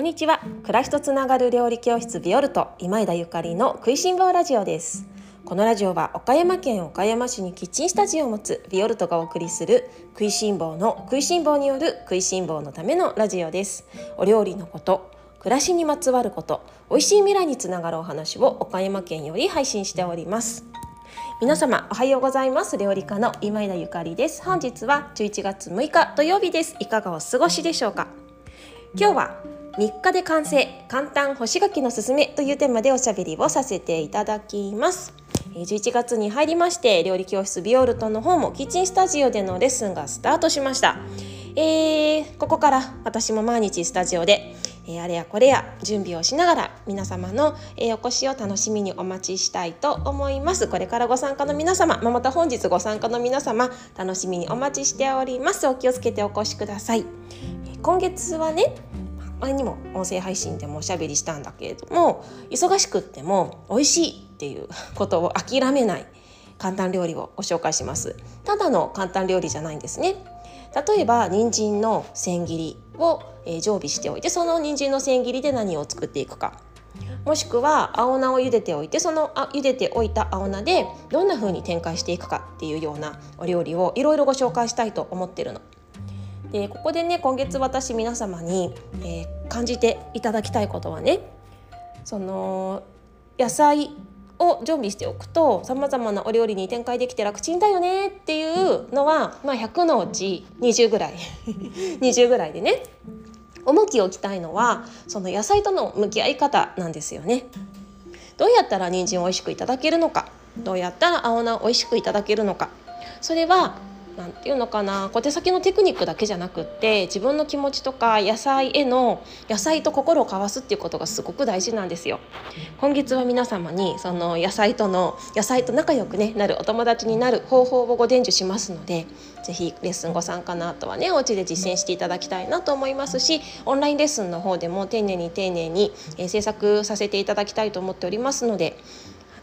こんにちは。暮らしとつながる料理教室ビオルト今枝ゆかりの食いしん坊ラジオです。このラジオは岡山県岡山市にキッチンスタジオを持つビオルトがお送りする食いしん坊の食いしん坊による食いしん坊のためのラジオです。お料理のこと暮らしにまつわること美味しい未来につながるお話を岡山県より配信しております。皆様おはようございます。料理家の今井田ゆかりです。本日は11月6日土曜日です。いかがお過ごしでしょうか。今日は3日で完成簡単干し柿のすすめというテーマでおしゃべりをさせていただきます。11月に入りまして料理教室ビオルトの方もキッチンスタジオでのレッスンがスタートしました。えー、ここから私も毎日スタジオでえー、あれやこれや準備をしながら皆様の、えー、お越しを楽しみにお待ちしたいと思います。これからご参加の皆様、まあ、また本日ご参加の皆様楽しみにお待ちしております。お気をつけてお越しください、え、今月はね前にも音声配信でもおしゃべりしたんだけれども忙しくっても美味しいっていう ことを諦めない簡単料理をご紹介します。ただの簡単料理じゃないんですね。例えば人参の千切りを、え常備しておいてその人参の千切りで何を作っていくか。もしくは青菜を茹でておいてそのあ茹でておいた青菜でどんな風に展開していくかっていうようなお料理をいろいろご紹介したいと思ってるの。でここでね今月私皆様に、えー、感じていただきたいことはねその野菜を常備しておくとさまざまなお料理に展開できて楽ちんだよねっていうのは、まあ、100のうち20ぐらい 20ぐらいでね重きを置きたいのはその野菜との向き合い方なんですよね。どうやったら人参を美味しくいただけるのかどうやったら青菜を美味しくいただけるのかそれは何て言うのかな小手先のテクニックだけじゃなくって自分の気持ちとか野菜への野菜と心を交わすっていうことがすごく大事なんですよ。今月は皆様にその野菜との野菜と仲良く、ね、なるお友達になる方法をご伝授しますので是非レッスンご参加の後はねお家で実践していただきたいなと思いますしオンラインレッスンの方でも丁寧に丁寧に、え制作させていただきたいと思っておりますので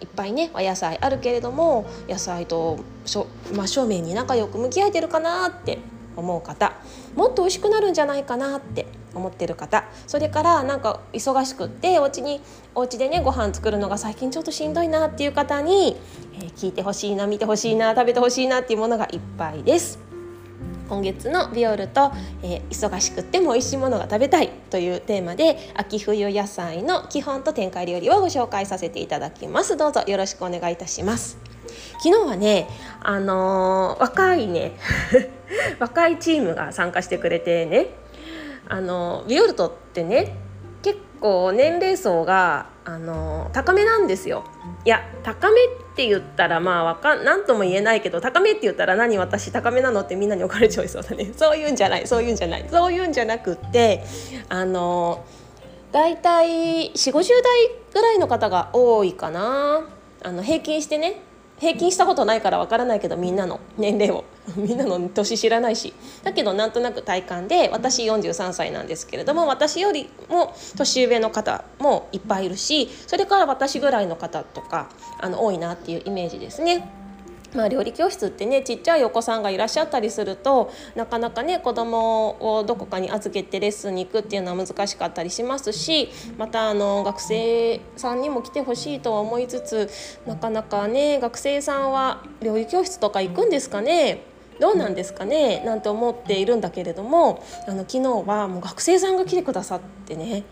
いっぱいねお野菜あるけれども野菜と真正面に仲良く向き合えてるかなって思う方もっと美味しくなるんじゃないかなって思ってる方それからなんか忙しくってお家にお家でねご飯作るのが最近ちょっとしんどいなっていう方に、えー、聞いてほしいな見てほしいな食べてほしいなっていうものがいっぱいです。今月のビオルと、えー、忙しくっても美味しいものが食べたいというテーマで秋冬野菜の基本と展開料理をご紹介させていただきます。どうぞよろしくお願いいたします。昨日はねあのー、若いね 若いチームが参加してくれてねあの、ビオルトってね結構年齢層があの高めなんですよ。いや高めって言ったらまあわかん何とも言えないけど高めって言ったら何私高めなのってみんなに怒られちゃいそうだね。そういうんじゃないそういうんじゃない。そういうんじゃなくってあの大体4 5 0代ぐらいの方が多いかな。あの平均してね。平均したことないからわからないけどみんなの年齢を みんなの年知らないしだけどなんとなく体感で私43歳なんですけれども私よりも年上の方もいっぱいいるしそれから私ぐらいの方とかあの多いなっていうイメージですね。まあ、料理教室ってねちっちゃいお子さんがいらっしゃったりするとなかなかね子供をどこかに預けてレッスンに行くっていうのは難しかったりしますしまたあの学生さんにも来てほしいとは思いつつなかなかね学生さんは料理教室とか行くんですかね。どうなんですかねなんて思っているんだけれどもあの昨日はもう学生さんが来てくださってねいや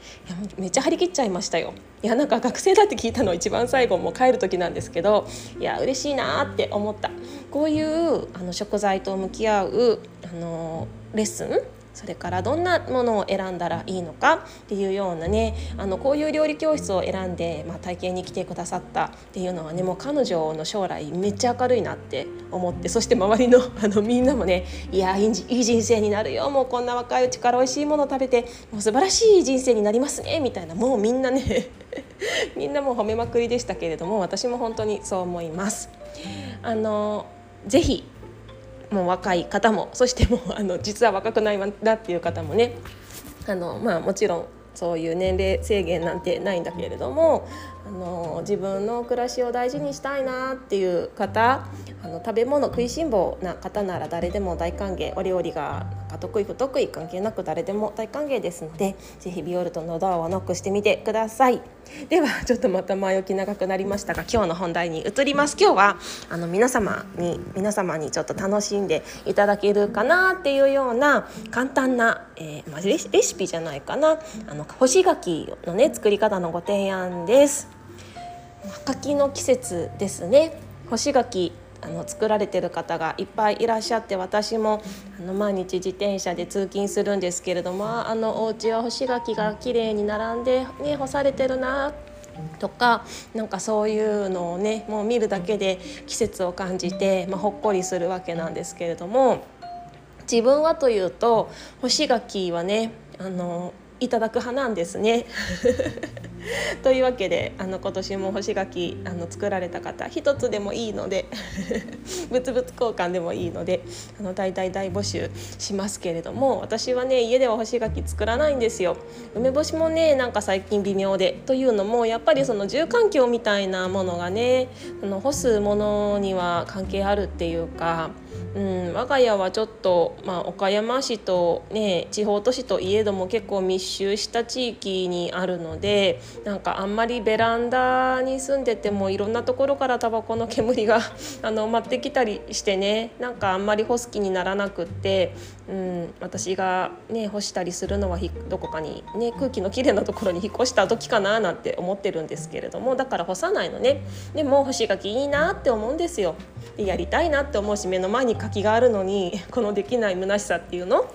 めっちゃ張り切っちゃいましたよ。いやなんか学生だって聞いたの一番最後もう帰る時なんですけどいや嬉しいなって思ったこういうあの食材と向き合うあのレッスンそれからどんなものを選んだらいいのかっていうようなねあのこういう料理教室を選んで、まあ、体験に来てくださったっていうのはねもう彼女の将来めっちゃ明るいなって思ってそして周りの あのみんなもねいやいい人生になるよもうこんな若いうちから美味しいもの食べてもう素晴らしい人生になりますねみたいなもうみんなね みんなもう褒めまくりでしたけれども私も本当にそう思います。あのぜひもう若い方もそしてもうあの実は若くないんだっていう方もね。あの、まあ、もちろんそういう年齢制限なんてないんだけれどもあの自分の暮らしを大事にしたいなっていう方あの食べ物食いしん坊な方なら誰でも大歓迎お料理がなんか得意不得意関係なく誰でも大歓迎ですのでぜひビオルトのドアをノックしてみてください。ではちょっとまた前置き長くなりましたが今日の本題に移ります。今日はあの皆様に皆様にちょっと楽しんでいただけるかなっていうような簡単な、えーまあ、レシピじゃないかな。あの干し柿のね作り方のご提案です。柿の季節ですね。干し柿あの作られてる方がいっぱいいらっしゃって私もあの毎日自転車で通勤するんですけれどもあのお家は干し柿が綺麗に並んで、ね、干されてるなとかなんかそういうのをねもう見るだけで季節を感じて、まあ、ほっこりするわけなんですけれども自分はというと干し柿はねあのいただく派なんですね。というわけであの今年も干し柿あの作られた方一つでもいいので 物々交換でもいいのであの大大大募集しますけれども私はね家では干し柿作らないんですよ梅干しもねなんか最近微妙でというのもやっぱりその住環境みたいなものがねあの干すものには関係あるっていうかうん、我が家はちょっと、まあ、岡山市と、ね、地方都市といえども結構密集した地域にあるのでなんかあんまりベランダに住んでてもいろんなところからタバコの煙が あの舞ってきたりしてねなんかあんまり干す気にならなくって、うん、私が、ね、干したりするのはどこかに、ね、空気のきれいなところに引っ越した時かななんて思ってるんですけれどもだから干さないのねでも干し柿いいなって思うんですよ。やりたいなって思うし目の前に柿があるのに このできない虚しさっていうの？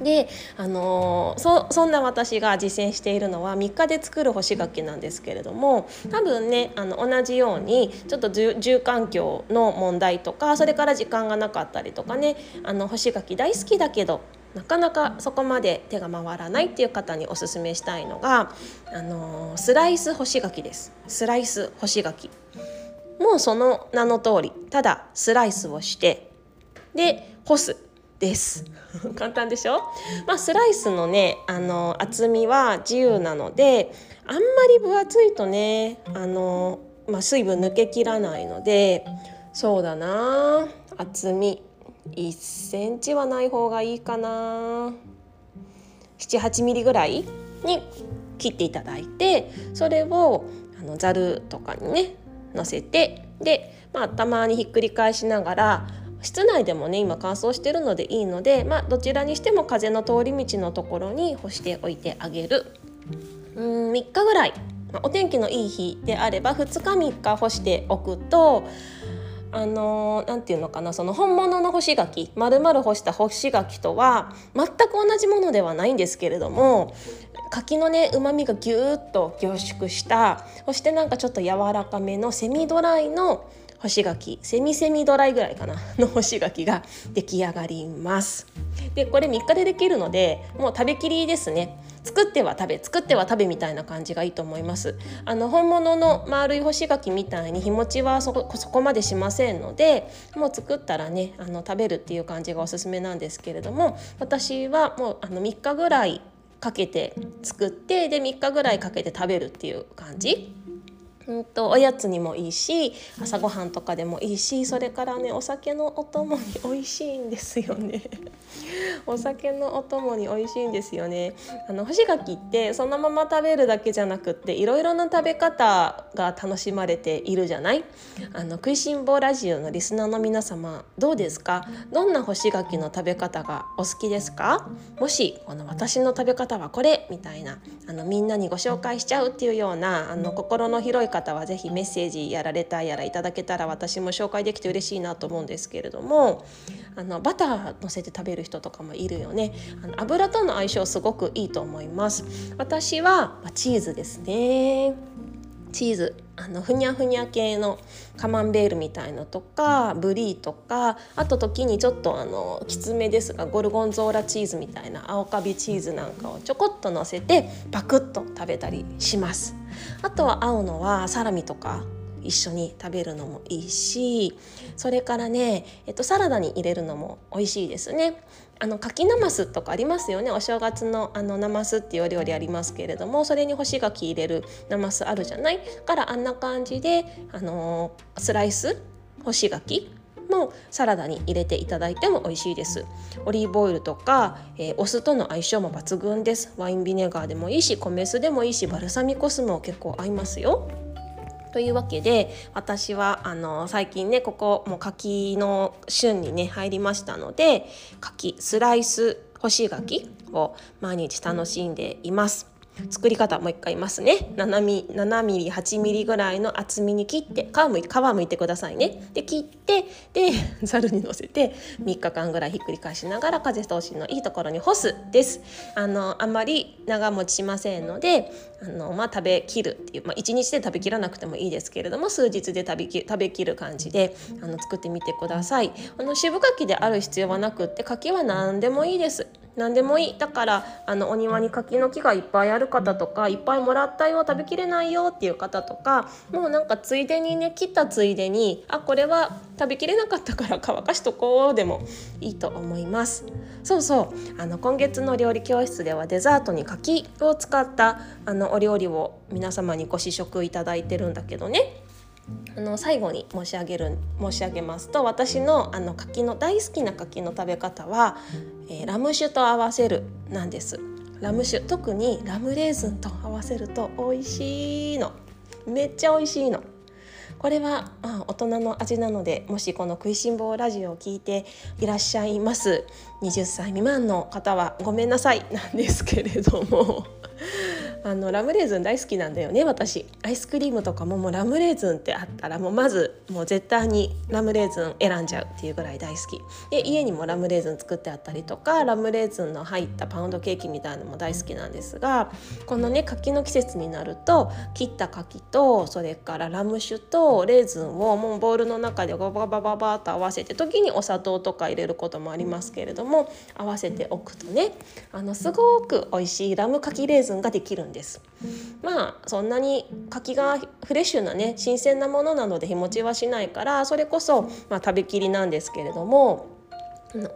で、あのそそんな私が実践しているのは3日で作る干し柿なんですけれども多分ねあの同じようにちょっと住環境の問題とかそれから時間がなかったりとかねあの干し柿大好きだけどなかなかそこまで手が回らないっていう方におすすめしたいのが、あのスライス干し柿です。スライス干し柿。もうその名の通りただスライスをしてで干すです。簡単でしょ、まあ、スライスのねあの厚みは自由なのであんまり分厚いとねあの、まあ、水分抜けきらないのでそうだな。厚み1センチはない方がいいかな。78ミリぐらいに切っていただいてそれをあのざるとかにね乗せてで、まあ、たまにひっくり返しながら室内でもね今乾燥してるのでいいので、まあ、どちらにしても風の通り道のところに干しておいてあげる。うん3日ぐらい、まあ、お天気のいい日であれば2日3日干しておくとあのー、て言うのかなその本物の干し柿丸々干した干し柿とは全く同じものではないんですけれども柿のねうまみがぎゅーっと凝縮したそしてなんかちょっと柔らかめのセミドライの干し柿セミセミドライぐらいかな の干し柿が出来上がります。でこれ3日でできるのでもう食べきりですね。作っては食べ作っては食べみたいな感じがいいと思います。あの本物の丸い干し柿みたいに日持ちはそこそこまでしませんのでもう作ったらねあの食べるっていう感じがおすすめなんですけれども私はもうあの3日ぐらいかけて作ってで3日ぐらいかけて食べるっていう感じ。うんとおやつにもいいし朝ごはんとかでもいいしそれからねお酒のお供に美味しいんですよね。お酒のお供に美味しいんですよね。あの干し柿ってそのまま食べるだけじゃなくっていろいろな食べ方が楽しまれているじゃない？あの食いしん坊ラジオのリスナーの皆様どうですか？どんな干し柿の食べ方がお好きですか？もしこの私の食べ方はこれみたいなあのみんなにご紹介しちゃうっていうようなあの心の広い方は是非メッセージやられたやらいただけたら私も紹介できて嬉しいなと思うんですけれどもあのバター乗せて食べる人とかもいるよね。あの油との相性すごくいいと思います。私はチーズですね。チーズあのふにゃふにゃ系のカマンベールみたいのとかブリーとかあと時にちょっとあのきつめですがゴルゴンゾーラチーズみたいな青カビチーズなんかをちょこっとのせてパクッと食べたりします。あとは合うのはサラミとか一緒に食べるのもいいしそれからね、えっと、サラダに入れるのも美味しいですね。あの柿なますとかありますよね。お正月のあのなますっていうお料理ありますけれどもそれに干し柿入れるなますあるじゃない？からあんな感じであのスライス干し柿もサラダに入れていただいても美味しいです。オリーブオイルとか、えー、お酢との相性も抜群です。ワインビネガーでもいいし米酢でもいいしバルサミコ酢も結構合いますよ。というわけで私はあの最近ねここもう柿の旬にね入りましたので柿スライス干し柿を毎日楽しんでいます。作り方もう一回言いますね。7, ミ7ミリ8ミリぐらいの厚みに切って皮む皮むいてくださいね。で切ってで ざるにのせて3日間ぐらいひっくり返しながら風通しのいいところに干す。です。あのあんまり長持ちしませんのであの、まあ、食べきるっていう、まあ、1日で食べきらなくてもいいですけれども数日で食べき食べきる感じであの作ってみてください。あの渋柿である必要はなくって柿は何でもいいです。何でもいい。だからあのお庭に柿の木がいっぱいある方とかいっぱいもらったよ食べきれないよっていう方とかもうなんかついでにね切ったついでにあこれは食べきれなかったから乾かしとこうでもいいと思います。そうそう。あの今月の料理教室ではデザートに柿を使ったあのお料理を皆様にご試食いただいてるんだけどねあの最後に申し上げる申し上げますと私のあの柿の大好きな柿の食べ方は、えー、ラム酒と合わせるなんです。ラム酒特にラムレーズンと合わせると美味しいの。めっちゃ美味しいの。これは、まあ、大人の味なのでもしこの「食いしん坊ラジオ」を聞いていらっしゃいます20歳未満の方はごめんなさいなんですけれども。あのラムレーズン大好きなんだよね私。アイスクリームとかももうラムレーズンってあったらもうまずもう絶対にラムレーズン選んじゃうっていうぐらい大好き。で家にもラムレーズン作ってあったりとかラムレーズンの入ったパウンドケーキみたいなのも大好きなんですがこのね柿の季節になると切った柿とそれからラム酒とレーズンをもうボウルの中でバババババッと合わせて時にお砂糖とか入れることもありますけれども合わせておくとねあのすごく美味しいラム柿レーズンができるんです。です。まあそんなに柿がフレッシュなね新鮮なものなので日持ちはしないからそれこそ、まあ、食べきりなんですけれども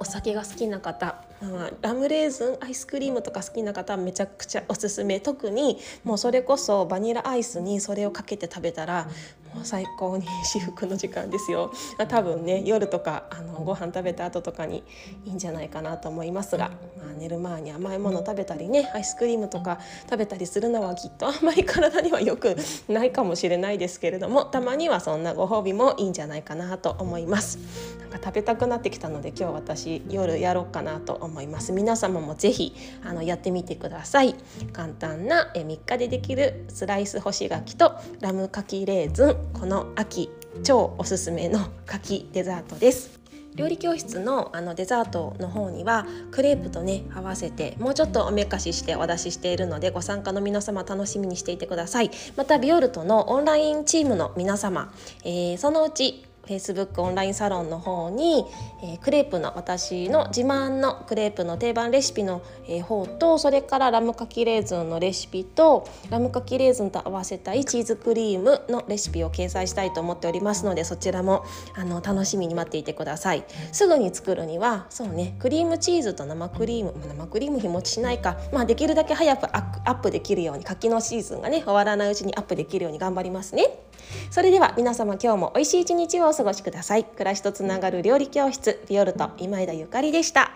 お酒が好きな方、まあ、ラムレーズンアイスクリームとか好きな方はめちゃくちゃおすすめ。特にもうそれこそバニラアイスにそれをかけて食べたらもう最高に至福の時間ですよ。多分ね夜とかあのご飯食べた後とかにいいんじゃないかなと思いますが、まあ、寝る前に甘いもの食べたりねアイスクリームとか食べたりするのはきっとあんまり体には良くないかもしれないですけれどもたまにはそんなご褒美もいいんじゃないかなと思います。なんか食べたくなってきたので今日私夜やろうかなと思います。皆様もぜひあのやってみてください。簡単なえ3日でできるスライス干し柿とラムかきレーズン。この秋超おすすめの柿デザートです。料理教室のあのデザートの方にはクレープとね合わせてもうちょっとおめかししてお出ししているのでご参加の皆様楽しみにしていてください。またビオルトのオンラインチームの皆様、えー、そのうち Facebook オンラインサロンの方に、えー、クレープの私の自慢のクレープの定番レシピの、えー、方とそれからラムかきレーズンのレシピとラムかきレーズンと合わせたいチーズクリームのレシピを掲載したいと思っておりますのでそちらもあの楽しみに待っていてください。すぐに作るにはそうねクリームチーズと生クリーム生クリーム日持ちしないか、まあ、できるだけ早くアップできるように柿のシーズンがね終わらないうちにアップできるように頑張りますね。それでは皆様今日も美味しい一日をお過ごしください。暮らしとつながる料理教室ビオルト今枝ゆかりでした。